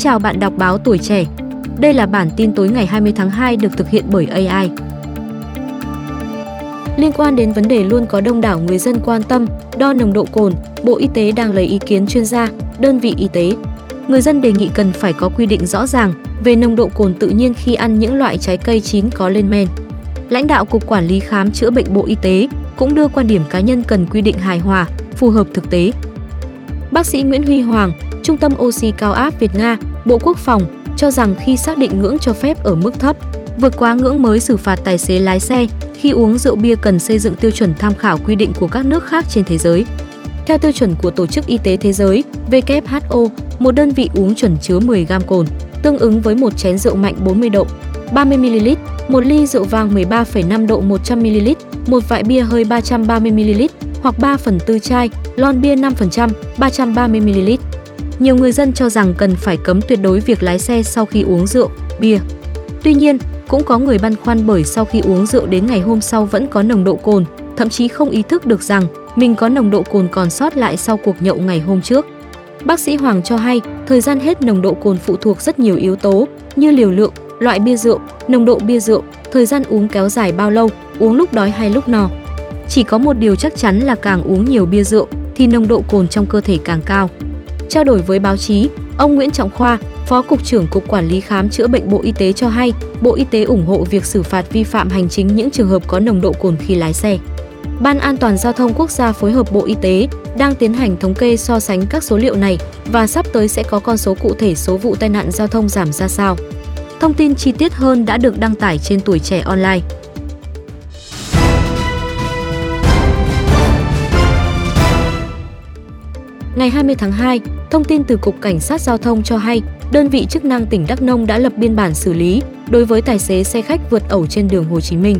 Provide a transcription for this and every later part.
chào bạn đọc báo tuổi trẻ. Đây là bản tin tối ngày 20 tháng 2 được thực hiện bởi AI. Liên quan đến vấn đề luôn có đông đảo người dân quan tâm, đo nồng độ cồn, Bộ Y tế đang lấy ý kiến chuyên gia, đơn vị y tế. Người dân đề nghị cần phải có quy định rõ ràng về nồng độ cồn tự nhiên khi ăn những loại trái cây chín có lên men. Lãnh đạo Cục Quản lý Khám chữa bệnh Bộ Y tế cũng đưa quan điểm cá nhân cần quy định hài hòa, phù hợp thực tế. Bác sĩ Nguyễn Huy Hoàng, Trung tâm oxy cao áp Việt Nga, Bộ Quốc phòng cho rằng khi xác định ngưỡng cho phép ở mức thấp, vượt quá ngưỡng mới xử phạt tài xế lái xe khi uống rượu bia cần xây dựng tiêu chuẩn tham khảo quy định của các nước khác trên thế giới. Theo tiêu chuẩn của Tổ chức Y tế Thế giới WHO, một đơn vị uống chuẩn chứa 10 gam cồn, tương ứng với một chén rượu mạnh 40 độ, 30 ml, một ly rượu vang 13,5 độ 100 ml, một vại bia hơi 330 ml hoặc 3 phần tư chai, lon bia 5%, 330 ml. Nhiều người dân cho rằng cần phải cấm tuyệt đối việc lái xe sau khi uống rượu, bia. Tuy nhiên, cũng có người băn khoăn bởi sau khi uống rượu đến ngày hôm sau vẫn có nồng độ cồn, thậm chí không ý thức được rằng mình có nồng độ cồn còn sót lại sau cuộc nhậu ngày hôm trước. Bác sĩ Hoàng cho hay, thời gian hết nồng độ cồn phụ thuộc rất nhiều yếu tố như liều lượng, loại bia rượu, nồng độ bia rượu, thời gian uống kéo dài bao lâu, uống lúc đói hay lúc no. Chỉ có một điều chắc chắn là càng uống nhiều bia rượu thì nồng độ cồn trong cơ thể càng cao. Trao đổi với báo chí, ông Nguyễn Trọng Khoa, Phó Cục trưởng Cục Quản lý Khám chữa bệnh Bộ Y tế cho hay, Bộ Y tế ủng hộ việc xử phạt vi phạm hành chính những trường hợp có nồng độ cồn khi lái xe. Ban An toàn giao thông quốc gia phối hợp Bộ Y tế đang tiến hành thống kê so sánh các số liệu này và sắp tới sẽ có con số cụ thể số vụ tai nạn giao thông giảm ra sao. Thông tin chi tiết hơn đã được đăng tải trên tuổi trẻ online. Ngày 20 tháng 2, thông tin từ Cục Cảnh sát Giao thông cho hay, đơn vị chức năng tỉnh Đắk Nông đã lập biên bản xử lý đối với tài xế xe khách vượt ẩu trên đường Hồ Chí Minh.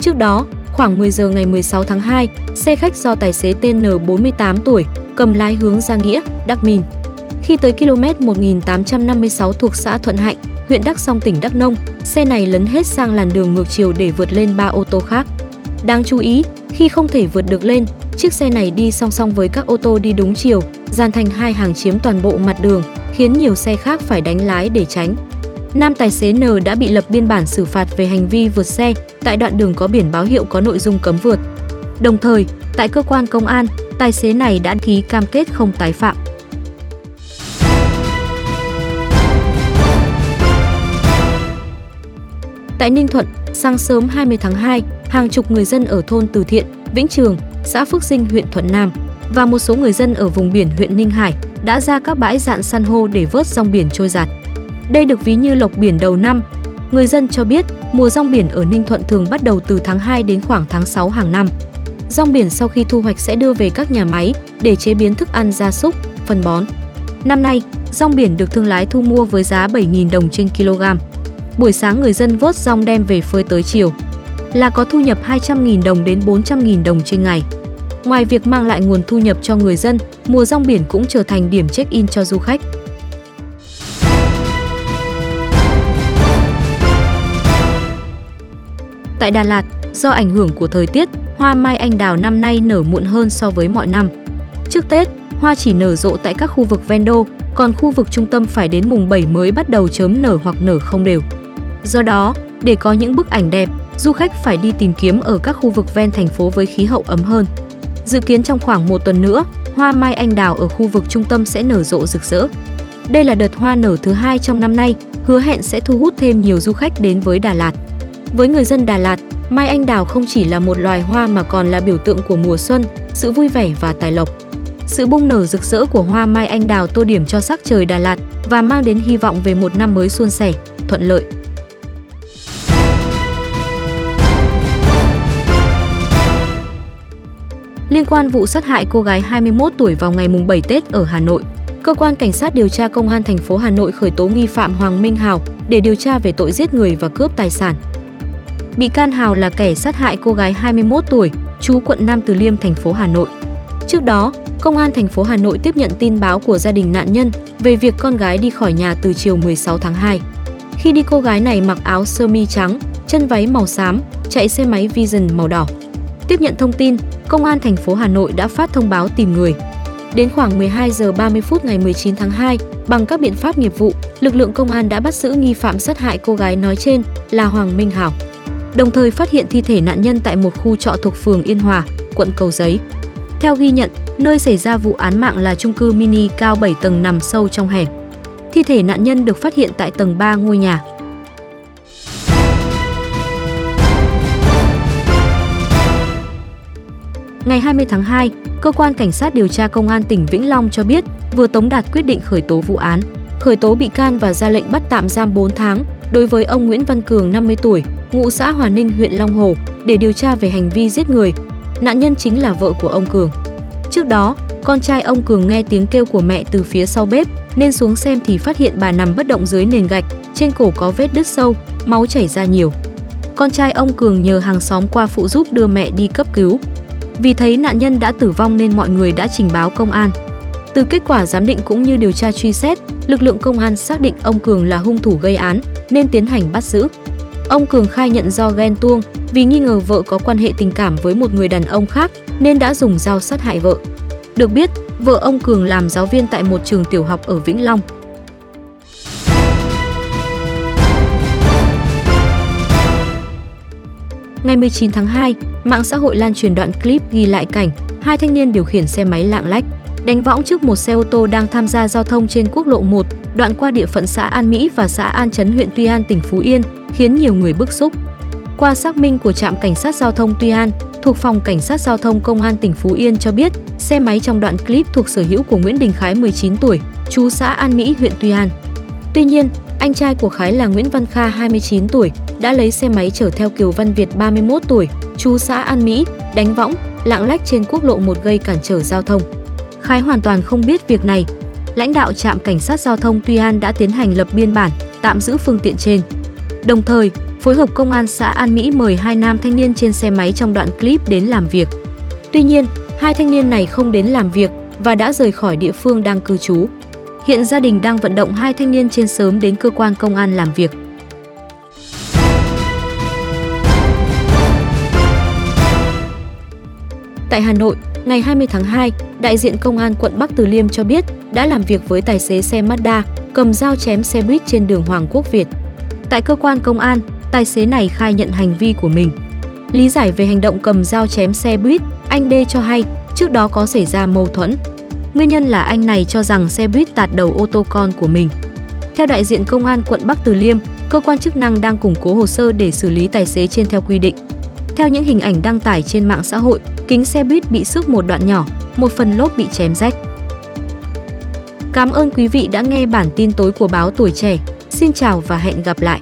Trước đó, khoảng 10 giờ ngày 16 tháng 2, xe khách do tài xế tên N 48 tuổi cầm lái hướng ra Nghĩa, Đắk Minh. Khi tới km 1856 thuộc xã Thuận Hạnh, huyện Đắk Song tỉnh Đắk Nông, xe này lấn hết sang làn đường ngược chiều để vượt lên ba ô tô khác. Đáng chú ý, khi không thể vượt được lên, chiếc xe này đi song song với các ô tô đi đúng chiều, dàn thành hai hàng chiếm toàn bộ mặt đường, khiến nhiều xe khác phải đánh lái để tránh. Nam tài xế N đã bị lập biên bản xử phạt về hành vi vượt xe tại đoạn đường có biển báo hiệu có nội dung cấm vượt. Đồng thời, tại cơ quan công an, tài xế này đã ký cam kết không tái phạm. Tại Ninh Thuận, sáng sớm 20 tháng 2, hàng chục người dân ở thôn Từ Thiện, Vĩnh Trường, xã Phước Sinh, huyện Thuận Nam và một số người dân ở vùng biển huyện Ninh Hải đã ra các bãi dạn san hô để vớt rong biển trôi giạt. Đây được ví như lộc biển đầu năm. Người dân cho biết, mùa rong biển ở Ninh Thuận thường bắt đầu từ tháng 2 đến khoảng tháng 6 hàng năm. Rong biển sau khi thu hoạch sẽ đưa về các nhà máy để chế biến thức ăn gia súc, phân bón. Năm nay, rong biển được thương lái thu mua với giá 7.000 đồng trên kg. Buổi sáng người dân vớt rong đem về phơi tới chiều là có thu nhập 200.000 đồng đến 400.000 đồng trên ngày. Ngoài việc mang lại nguồn thu nhập cho người dân, mùa rong biển cũng trở thành điểm check-in cho du khách. Tại Đà Lạt, do ảnh hưởng của thời tiết, hoa mai anh đào năm nay nở muộn hơn so với mọi năm. Trước Tết, hoa chỉ nở rộ tại các khu vực ven đô, còn khu vực trung tâm phải đến mùng 7 mới bắt đầu chớm nở hoặc nở không đều. Do đó, để có những bức ảnh đẹp, du khách phải đi tìm kiếm ở các khu vực ven thành phố với khí hậu ấm hơn. Dự kiến trong khoảng một tuần nữa, hoa mai anh đào ở khu vực trung tâm sẽ nở rộ rực rỡ. Đây là đợt hoa nở thứ hai trong năm nay, hứa hẹn sẽ thu hút thêm nhiều du khách đến với Đà Lạt. Với người dân Đà Lạt, mai anh đào không chỉ là một loài hoa mà còn là biểu tượng của mùa xuân, sự vui vẻ và tài lộc. Sự bung nở rực rỡ của hoa mai anh đào tô điểm cho sắc trời Đà Lạt và mang đến hy vọng về một năm mới suôn sẻ, thuận lợi. Liên quan vụ sát hại cô gái 21 tuổi vào ngày mùng 7 Tết ở Hà Nội, cơ quan cảnh sát điều tra công an thành phố Hà Nội khởi tố nghi phạm Hoàng Minh Hào để điều tra về tội giết người và cướp tài sản. Bị can Hào là kẻ sát hại cô gái 21 tuổi, trú quận Nam Từ Liêm, thành phố Hà Nội. Trước đó, Công an thành phố Hà Nội tiếp nhận tin báo của gia đình nạn nhân về việc con gái đi khỏi nhà từ chiều 16 tháng 2. Khi đi cô gái này mặc áo sơ mi trắng, chân váy màu xám, chạy xe máy Vision màu đỏ. Tiếp nhận thông tin, Công an thành phố Hà Nội đã phát thông báo tìm người. Đến khoảng 12 giờ 30 phút ngày 19 tháng 2, bằng các biện pháp nghiệp vụ, lực lượng công an đã bắt giữ nghi phạm sát hại cô gái nói trên là Hoàng Minh Hảo. Đồng thời phát hiện thi thể nạn nhân tại một khu trọ thuộc phường Yên Hòa, quận Cầu Giấy. Theo ghi nhận, nơi xảy ra vụ án mạng là chung cư mini cao 7 tầng nằm sâu trong hẻm. Thi thể nạn nhân được phát hiện tại tầng 3 ngôi nhà. Ngày 20 tháng 2, cơ quan cảnh sát điều tra công an tỉnh Vĩnh Long cho biết vừa tống đạt quyết định khởi tố vụ án, khởi tố bị can và ra lệnh bắt tạm giam 4 tháng đối với ông Nguyễn Văn Cường 50 tuổi, ngụ xã Hòa Ninh, huyện Long Hồ để điều tra về hành vi giết người. Nạn nhân chính là vợ của ông Cường. Trước đó, con trai ông Cường nghe tiếng kêu của mẹ từ phía sau bếp nên xuống xem thì phát hiện bà nằm bất động dưới nền gạch, trên cổ có vết đứt sâu, máu chảy ra nhiều. Con trai ông Cường nhờ hàng xóm qua phụ giúp đưa mẹ đi cấp cứu. Vì thấy nạn nhân đã tử vong nên mọi người đã trình báo công an. Từ kết quả giám định cũng như điều tra truy xét, lực lượng công an xác định ông Cường là hung thủ gây án nên tiến hành bắt giữ. Ông Cường khai nhận do ghen tuông vì nghi ngờ vợ có quan hệ tình cảm với một người đàn ông khác nên đã dùng dao sát hại vợ. Được biết, vợ ông Cường làm giáo viên tại một trường tiểu học ở Vĩnh Long. Ngày 19 tháng 2, mạng xã hội lan truyền đoạn clip ghi lại cảnh hai thanh niên điều khiển xe máy lạng lách đánh võng trước một xe ô tô đang tham gia giao thông trên quốc lộ 1, đoạn qua địa phận xã An Mỹ và xã An Chấn huyện Tuy An tỉnh Phú Yên, khiến nhiều người bức xúc. Qua xác minh của trạm cảnh sát giao thông Tuy An, thuộc phòng cảnh sát giao thông công an tỉnh Phú Yên cho biết, xe máy trong đoạn clip thuộc sở hữu của Nguyễn Đình Khái 19 tuổi, chú xã An Mỹ, huyện Tuy An. Tuy nhiên, anh trai của Khái là Nguyễn Văn Kha 29 tuổi đã lấy xe máy chở theo Kiều Văn Việt 31 tuổi, chú xã An Mỹ, đánh võng, lạng lách trên quốc lộ 1 gây cản trở giao thông. Khái hoàn toàn không biết việc này. Lãnh đạo trạm cảnh sát giao thông Tuy An đã tiến hành lập biên bản, tạm giữ phương tiện trên. Đồng thời, phối hợp công an xã An Mỹ mời hai nam thanh niên trên xe máy trong đoạn clip đến làm việc. Tuy nhiên, hai thanh niên này không đến làm việc và đã rời khỏi địa phương đang cư trú. Hiện gia đình đang vận động hai thanh niên trên sớm đến cơ quan công an làm việc. Tại Hà Nội, ngày 20 tháng 2, đại diện công an quận Bắc Từ Liêm cho biết đã làm việc với tài xế xe Mazda cầm dao chém xe buýt trên đường Hoàng Quốc Việt. Tại cơ quan công an, tài xế này khai nhận hành vi của mình. Lý giải về hành động cầm dao chém xe buýt, anh D cho hay trước đó có xảy ra mâu thuẫn. Nguyên nhân là anh này cho rằng xe buýt tạt đầu ô tô con của mình. Theo đại diện công an quận Bắc Từ Liêm, cơ quan chức năng đang củng cố hồ sơ để xử lý tài xế trên theo quy định. Theo những hình ảnh đăng tải trên mạng xã hội, kính xe buýt bị xước một đoạn nhỏ, một phần lốp bị chém rách. Cảm ơn quý vị đã nghe bản tin tối của báo Tuổi Trẻ. Xin chào và hẹn gặp lại!